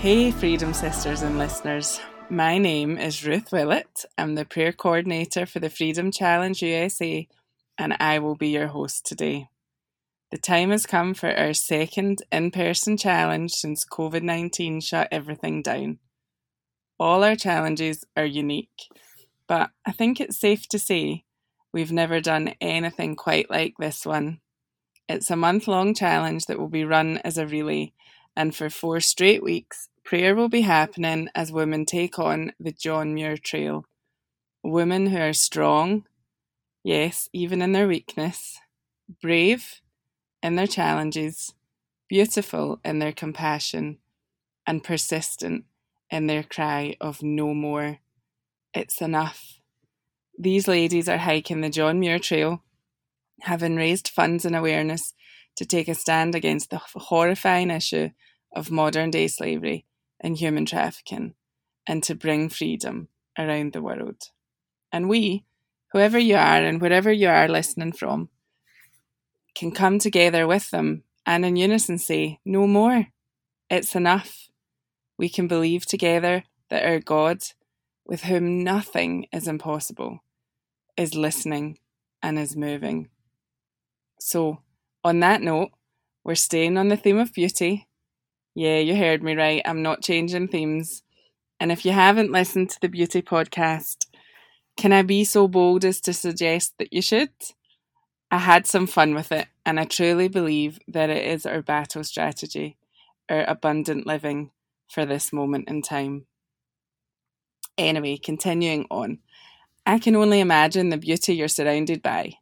Hey, Freedom Sisters and listeners. My name is Ruth Willett. I'm the prayer coordinator for the Freedom Challenge USA, and I will be your host today. The time has come for our second in person challenge since COVID 19 shut everything down. All our challenges are unique, but I think it's safe to say we've never done anything quite like this one. It's a month long challenge that will be run as a relay, and for four straight weeks, Prayer will be happening as women take on the John Muir Trail. Women who are strong, yes, even in their weakness, brave in their challenges, beautiful in their compassion, and persistent in their cry of no more. It's enough. These ladies are hiking the John Muir Trail, having raised funds and awareness to take a stand against the horrifying issue of modern day slavery and human trafficking and to bring freedom around the world. And we, whoever you are and wherever you are listening from, can come together with them and in unison say, No more. It's enough. We can believe together that our God, with whom nothing is impossible, is listening and is moving. So, on that note, we're staying on the theme of beauty yeah, you heard me right. I'm not changing themes. And if you haven't listened to the beauty podcast, can I be so bold as to suggest that you should? I had some fun with it, and I truly believe that it is our battle strategy, our abundant living for this moment in time. Anyway, continuing on, I can only imagine the beauty you're surrounded by.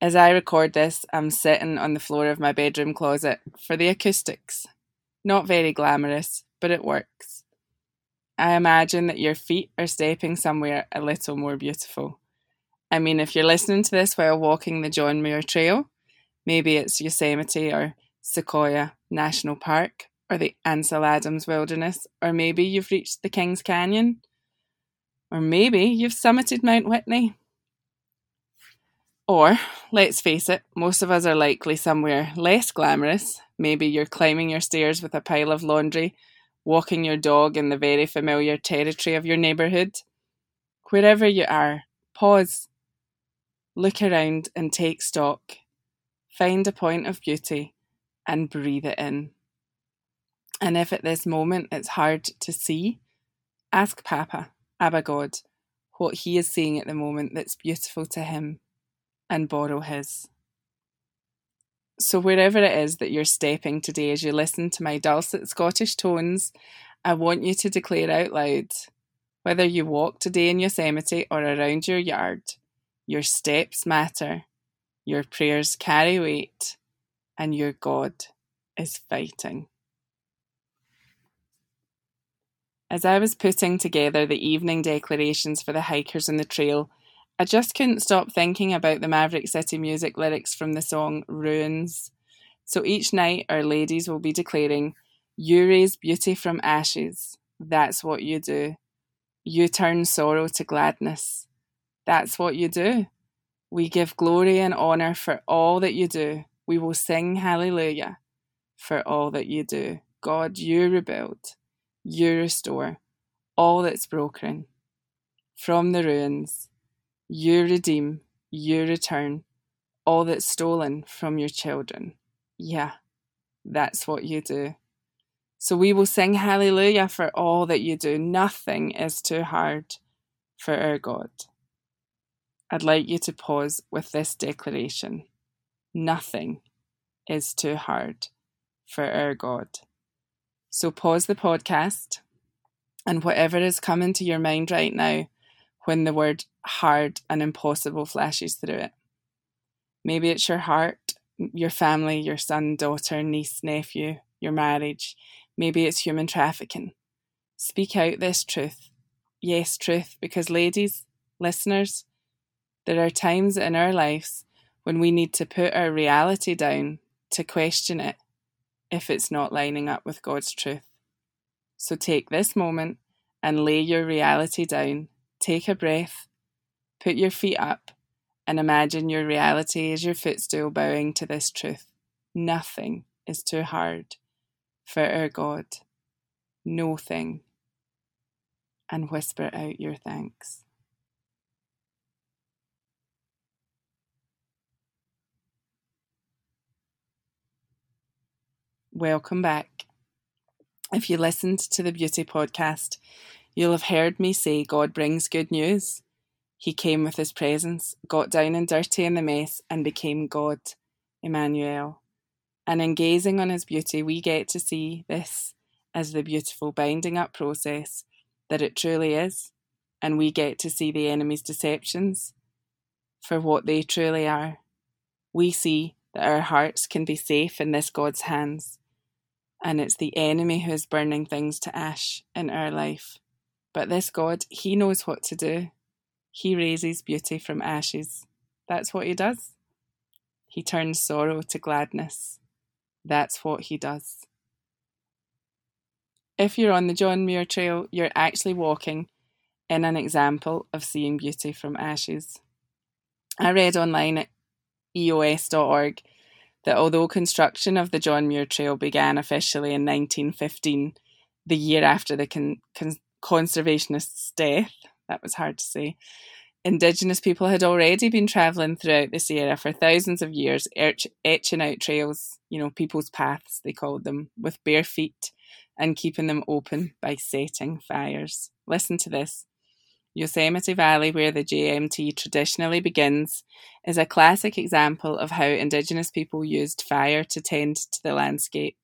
As I record this, I'm sitting on the floor of my bedroom closet for the acoustics not very glamorous, but it works. I imagine that your feet are stepping somewhere a little more beautiful. I mean, if you're listening to this while walking the John Muir Trail, maybe it's Yosemite or Sequoia National Park or the Ansel Adams Wilderness, or maybe you've reached the Kings Canyon, or maybe you've summited Mount Whitney. Or, let's face it, most of us are likely somewhere less glamorous. Maybe you're climbing your stairs with a pile of laundry, walking your dog in the very familiar territory of your neighbourhood. Wherever you are, pause, look around and take stock. Find a point of beauty and breathe it in. And if at this moment it's hard to see, ask Papa, Abba God, what he is seeing at the moment that's beautiful to him and borrow his. So, wherever it is that you're stepping today as you listen to my dulcet Scottish tones, I want you to declare out loud whether you walk today in Yosemite or around your yard, your steps matter, your prayers carry weight, and your God is fighting. As I was putting together the evening declarations for the hikers on the trail, I just couldn't stop thinking about the Maverick City music lyrics from the song Ruins. So each night, our ladies will be declaring, You raise beauty from ashes. That's what you do. You turn sorrow to gladness. That's what you do. We give glory and honour for all that you do. We will sing hallelujah for all that you do. God, you rebuild, you restore all that's broken from the ruins you redeem, you return all that's stolen from your children. Yeah, that's what you do. So we will sing hallelujah for all that you do. Nothing is too hard for our God. I'd like you to pause with this declaration Nothing is too hard for our God. So pause the podcast and whatever is coming to your mind right now, when the word hard and impossible flashes through it. Maybe it's your heart, your family, your son, daughter, niece, nephew, your marriage. Maybe it's human trafficking. Speak out this truth. Yes, truth, because ladies, listeners, there are times in our lives when we need to put our reality down to question it if it's not lining up with God's truth. So take this moment and lay your reality down. Take a breath, put your feet up, and imagine your reality as your footstool bowing to this truth. Nothing is too hard for our God. No thing. And whisper out your thanks. Welcome back. If you listened to the Beauty podcast, you'll have heard me say God brings good news. He came with his presence, got down and dirty in the mess, and became God, Emmanuel. And in gazing on his beauty, we get to see this as the beautiful binding up process that it truly is, and we get to see the enemy's deceptions for what they truly are. We see that our hearts can be safe in this God's hands and it's the enemy who is burning things to ash in our life. But this God, He knows what to do. He raises beauty from ashes. That's what He does. He turns sorrow to gladness. That's what He does. If you're on the John Muir Trail, you're actually walking in an example of seeing beauty from ashes. I read online at eos.org that although construction of the John Muir Trail began officially in 1915, the year after the con- con- conservationist's death, that was hard to say, Indigenous people had already been travelling throughout this area for thousands of years, etch- etching out trails, you know, people's paths, they called them, with bare feet and keeping them open by setting fires. Listen to this. Yosemite Valley, where the JMT traditionally begins, is a classic example of how Indigenous people used fire to tend to the landscape.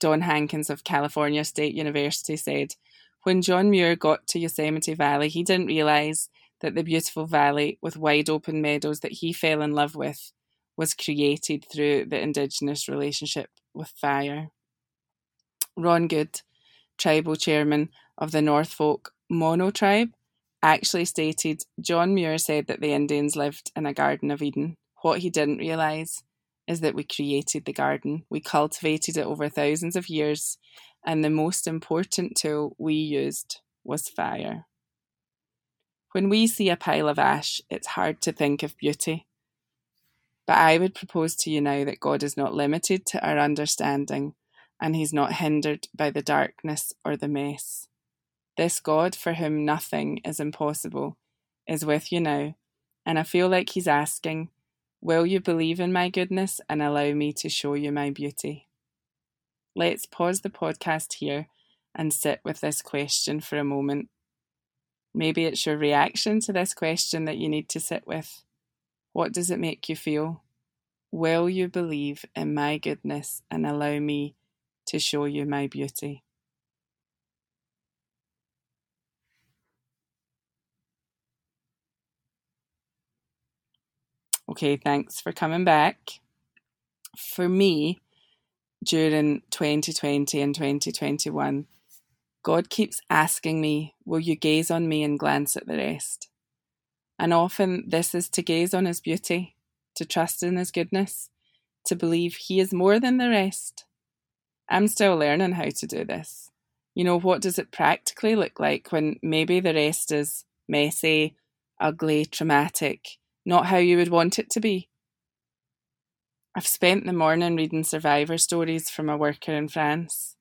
Don Hankins of California State University said, When John Muir got to Yosemite Valley, he didn't realize that the beautiful valley with wide open meadows that he fell in love with was created through the Indigenous relationship with fire. Ron Goode, tribal chairman of the North Fork Mono tribe actually stated John Muir said that the Indians lived in a Garden of Eden. What he didn't realise is that we created the garden, we cultivated it over thousands of years, and the most important tool we used was fire. When we see a pile of ash, it's hard to think of beauty. But I would propose to you now that God is not limited to our understanding, and He's not hindered by the darkness or the mess. This God, for whom nothing is impossible, is with you now, and I feel like He's asking, Will you believe in my goodness and allow me to show you my beauty? Let's pause the podcast here and sit with this question for a moment. Maybe it's your reaction to this question that you need to sit with. What does it make you feel? Will you believe in my goodness and allow me to show you my beauty? Okay, thanks for coming back. For me, during 2020 and 2021, God keeps asking me, Will you gaze on me and glance at the rest? And often this is to gaze on His beauty, to trust in His goodness, to believe He is more than the rest. I'm still learning how to do this. You know, what does it practically look like when maybe the rest is messy, ugly, traumatic, not how you would want it to be. I've spent the morning reading survivor stories from a worker in France.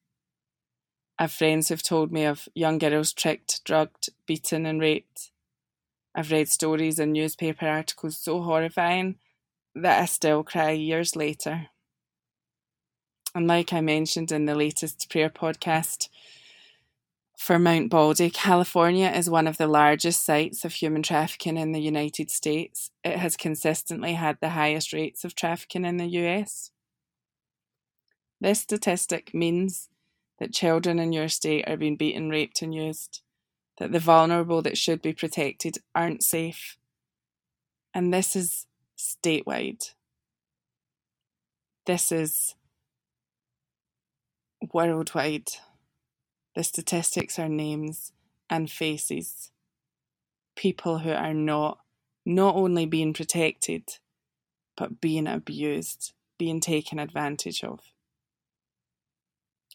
I've friends who've told me of young girls tricked, drugged, beaten, and raped. I've read stories and newspaper articles so horrifying that I still cry years later. And like I mentioned in the latest prayer podcast, for Mount Baldy, California is one of the largest sites of human trafficking in the United States. It has consistently had the highest rates of trafficking in the US. This statistic means that children in your state are being beaten, raped, and used, that the vulnerable that should be protected aren't safe. And this is statewide. This is worldwide. The statistics are names and faces. People who are not not only being protected, but being abused, being taken advantage of.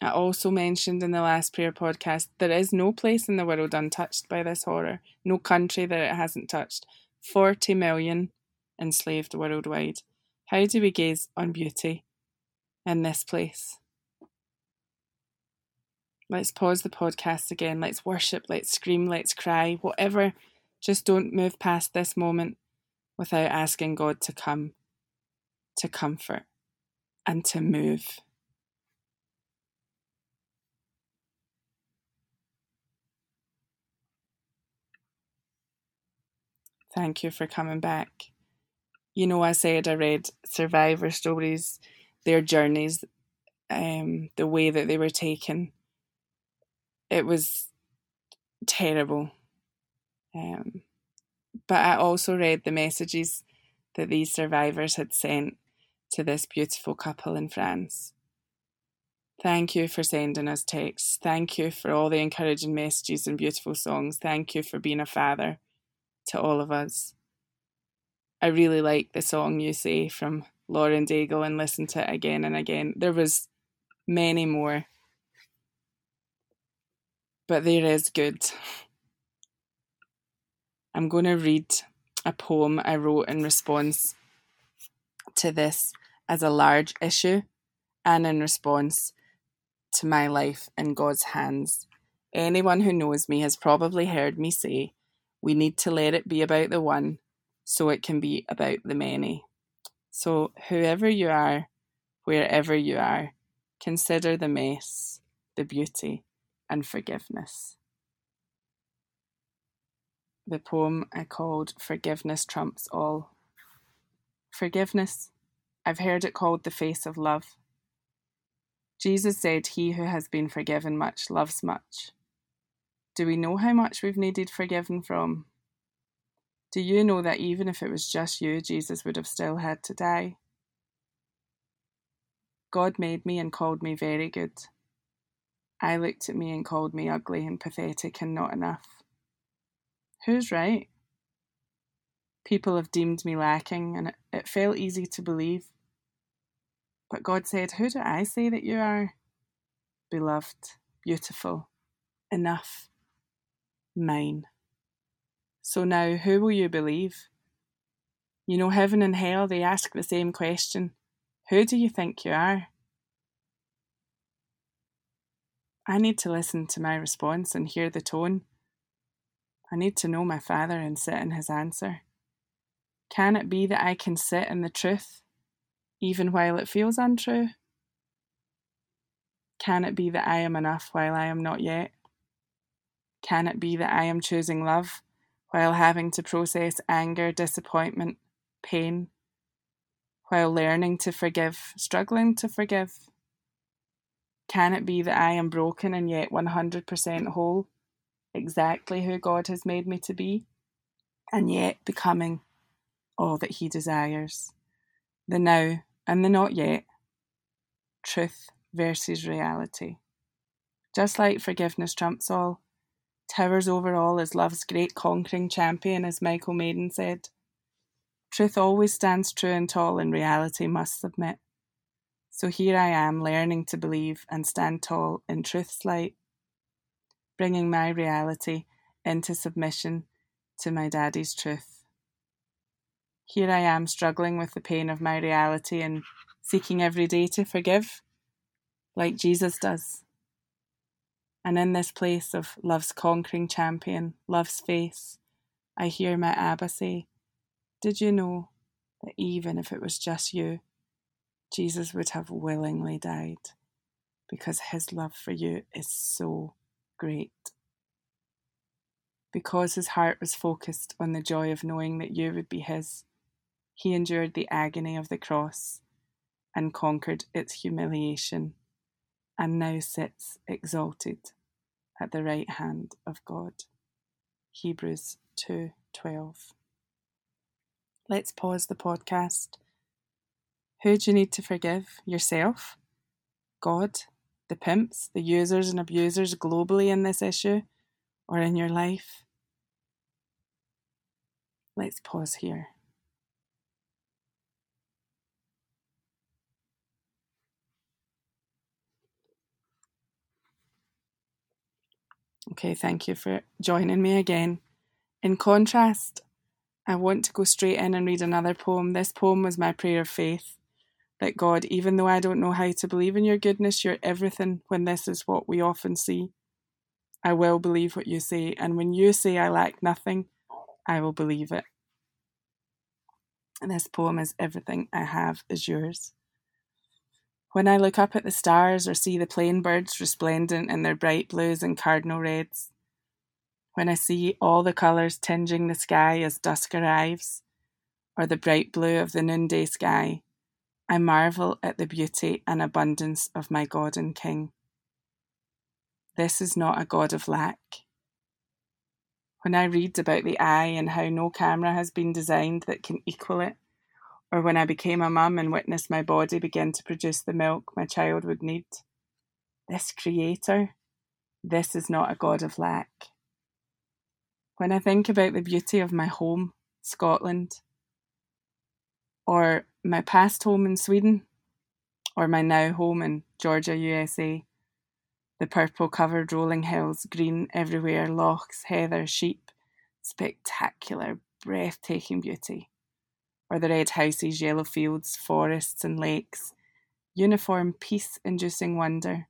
I also mentioned in the last prayer podcast there is no place in the world untouched by this horror, no country that it hasn't touched. 40 million enslaved worldwide. How do we gaze on beauty in this place? Let's pause the podcast again. Let's worship, let's scream, let's cry, whatever. Just don't move past this moment without asking God to come, to comfort, and to move. Thank you for coming back. You know, I said I read survivor stories, their journeys, um, the way that they were taken. It was terrible. Um, but I also read the messages that these survivors had sent to this beautiful couple in France. Thank you for sending us texts. Thank you for all the encouraging messages and beautiful songs. Thank you for being a father to all of us. I really like the song you say from Lauren Daigle and listen to it again and again. There was many more. But there is good. I'm going to read a poem I wrote in response to this as a large issue and in response to my life in God's hands. Anyone who knows me has probably heard me say we need to let it be about the one so it can be about the many. So, whoever you are, wherever you are, consider the mess, the beauty, and forgiveness. The poem I called Forgiveness Trumps All. Forgiveness, I've heard it called the face of love. Jesus said, He who has been forgiven much loves much. Do we know how much we've needed forgiven from? Do you know that even if it was just you, Jesus would have still had to die? God made me and called me very good. I looked at me and called me ugly and pathetic and not enough. Who's right? People have deemed me lacking, and it, it felt easy to believe. But God said, Who do I say that you are? Beloved, beautiful, enough mine. So now, who will you believe? You know, heaven and hell, they ask the same question Who do you think you are? I need to listen to my response and hear the tone. I need to know my Father and sit in His answer. Can it be that I can sit in the truth, even while it feels untrue? Can it be that I am enough while I am not yet? Can it be that I am choosing love while having to process anger, disappointment, pain, while learning to forgive, struggling to forgive? Can it be that I am broken and yet 100% whole, exactly who God has made me to be, and yet becoming all that He desires? The now and the not yet, truth versus reality. Just like forgiveness trumps all, towers over all as love's great conquering champion, as Michael Maiden said. Truth always stands true and tall, and reality must submit. So here I am, learning to believe and stand tall in truth's light, bringing my reality into submission to my daddy's truth. Here I am, struggling with the pain of my reality and seeking every day to forgive, like Jesus does. And in this place of love's conquering champion, love's face, I hear my Abba say, Did you know that even if it was just you, Jesus would have willingly died because his love for you is so great. Because his heart was focused on the joy of knowing that you would be his, he endured the agony of the cross and conquered its humiliation and now sits exalted at the right hand of God. Hebrews 2:12. Let's pause the podcast. Who do you need to forgive? Yourself? God? the pimps, the users and abusers globally in this issue or in your life? Let's pause here. Okay, thank you for joining me again. In contrast, I want to go straight in and read another poem. This poem was my prayer of faith that God, even though I don't know how to believe in your goodness, you're everything when this is what we often see. I will believe what you say, and when you say I lack nothing, I will believe it. And this poem is Everything I Have is Yours. When I look up at the stars or see the plain birds resplendent in their bright blues and cardinal reds, when I see all the colours tinging the sky as dusk arrives, or the bright blue of the noonday sky, I marvel at the beauty and abundance of my God and King. This is not a God of lack. When I read about the eye and how no camera has been designed that can equal it, or when I became a mum and witnessed my body begin to produce the milk my child would need. This Creator, this is not a God of lack. When I think about the beauty of my home, Scotland, or my past home in Sweden, or my now home in Georgia, USA, the purple covered rolling hills, green everywhere, lochs, heather, sheep, spectacular, breathtaking beauty. Or the red houses, yellow fields, forests, and lakes, uniform peace inducing wonder,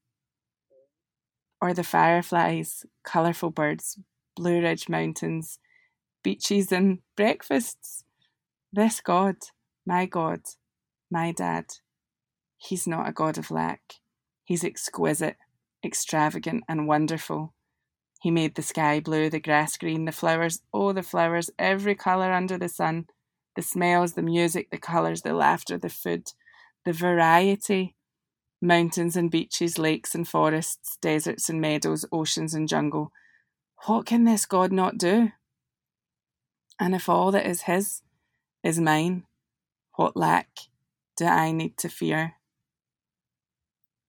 or the fireflies, colourful birds, Blue Ridge Mountains, beaches, and breakfasts. This God, my God, my dad, he's not a God of lack. He's exquisite, extravagant, and wonderful. He made the sky blue, the grass green, the flowers, oh, the flowers, every colour under the sun the smells, the music, the colours, the laughter, the food, the variety mountains and beaches, lakes and forests, deserts and meadows, oceans and jungle. What can this God not do? And if all that is His is mine, what lack do I need to fear?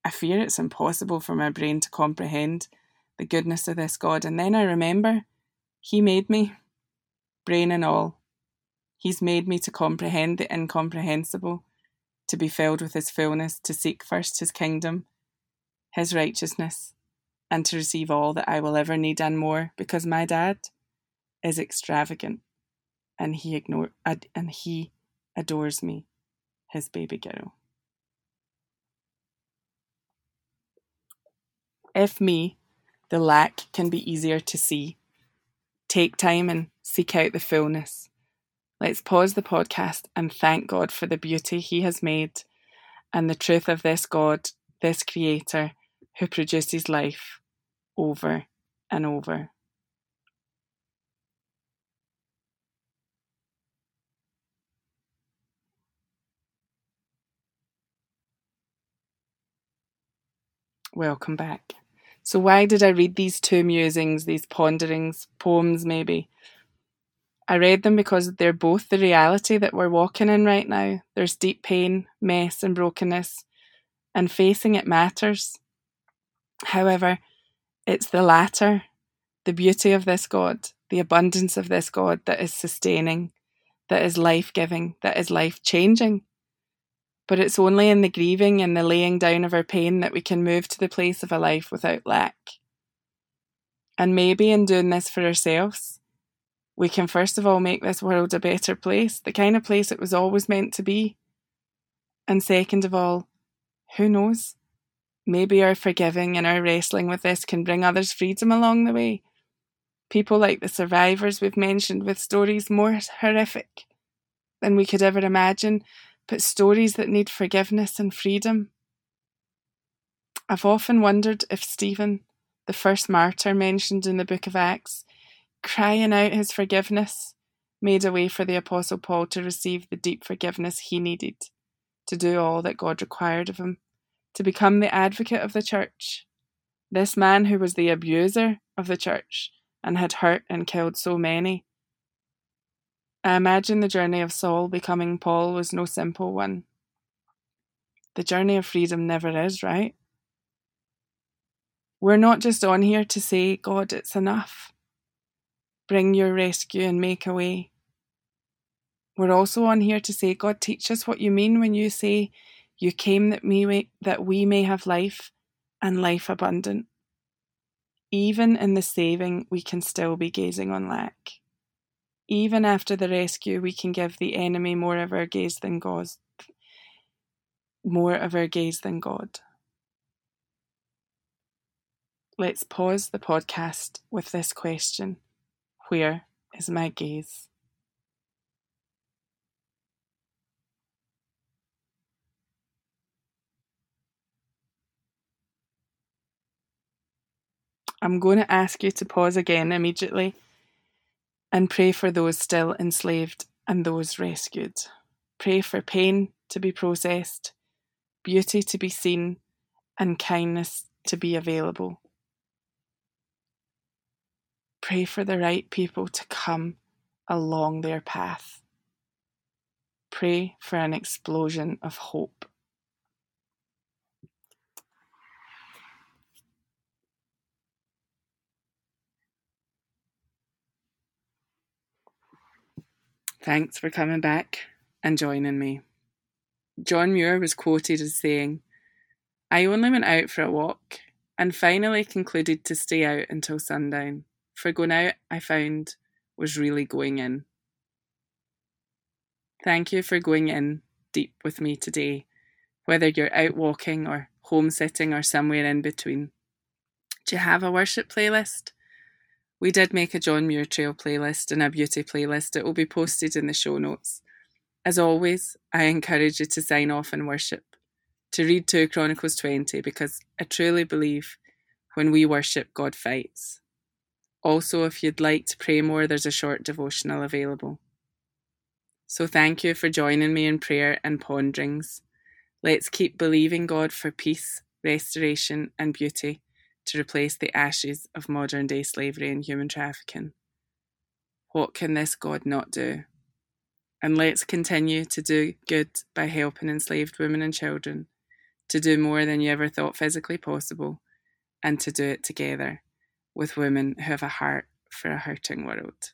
I fear it's impossible for my brain to comprehend the goodness of this God. And then I remember He made me, brain and all, He's made me to comprehend the incomprehensible, to be filled with His fullness, to seek first His kingdom, His righteousness, and to receive all that I will ever need and more, because my dad is extravagant, and he and he adores me, his baby girl. If me, the lack can be easier to see, take time and seek out the fullness Let's pause the podcast and thank God for the beauty He has made and the truth of this God, this Creator, who produces life over and over. Welcome back. So, why did I read these two musings, these ponderings, poems maybe? I read them because they're both the reality that we're walking in right now. There's deep pain, mess, and brokenness, and facing it matters. However, it's the latter, the beauty of this God, the abundance of this God that is sustaining, that is life giving, that is life changing. But it's only in the grieving and the laying down of our pain that we can move to the place of a life without lack. And maybe in doing this for ourselves, we can first of all make this world a better place, the kind of place it was always meant to be. And second of all, who knows? Maybe our forgiving and our wrestling with this can bring others freedom along the way. People like the survivors we've mentioned with stories more horrific than we could ever imagine, but stories that need forgiveness and freedom. I've often wondered if Stephen, the first martyr mentioned in the book of Acts, crying out his forgiveness, made a way for the Apostle Paul to receive the deep forgiveness he needed to do all that God required of him, to become the advocate of the church. This man who was the abuser of the church and had hurt and killed so many. I imagine the journey of Saul becoming Paul was no simple one. The journey of freedom never is, right? We're not just on here to say, God, it's enough. Bring your rescue and make a way. We're also on here to say, God, teach us what you mean when you say you came that, me, that we may have life and life abundant. Even in the saving, we can still be gazing on lack. Even after the rescue, we can give the enemy more of our gaze than God. More of our gaze than God. Let's pause the podcast with this question Where is my gaze? I'm going to ask you to pause again immediately and pray for those still enslaved and those rescued. Pray for pain to be processed, beauty to be seen, and kindness to be available. Pray for the right people to come along their path. Pray for an explosion of hope. Thanks for coming back and joining me. John Muir was quoted as saying, I only went out for a walk and finally concluded to stay out until sundown, for going out, I found, was really going in. Thank you for going in deep with me today, whether you're out walking or home sitting or somewhere in between. Do you have a worship playlist? We did make a John Muir Trail playlist and a beauty playlist. It will be posted in the show notes. As always, I encourage you to sign off and worship, to read 2 Chronicles 20, because I truly believe when we worship, God fights. Also, if you'd like to pray more, there's a short devotional available. So, thank you for joining me in prayer and ponderings. Let's keep believing God for peace, restoration, and beauty to replace the ashes of modern day slavery and human trafficking. What can this God not do? And let's continue to do good by helping enslaved women and children to do more than you ever thought physically possible and to do it together with women who have a heart for a hurting world.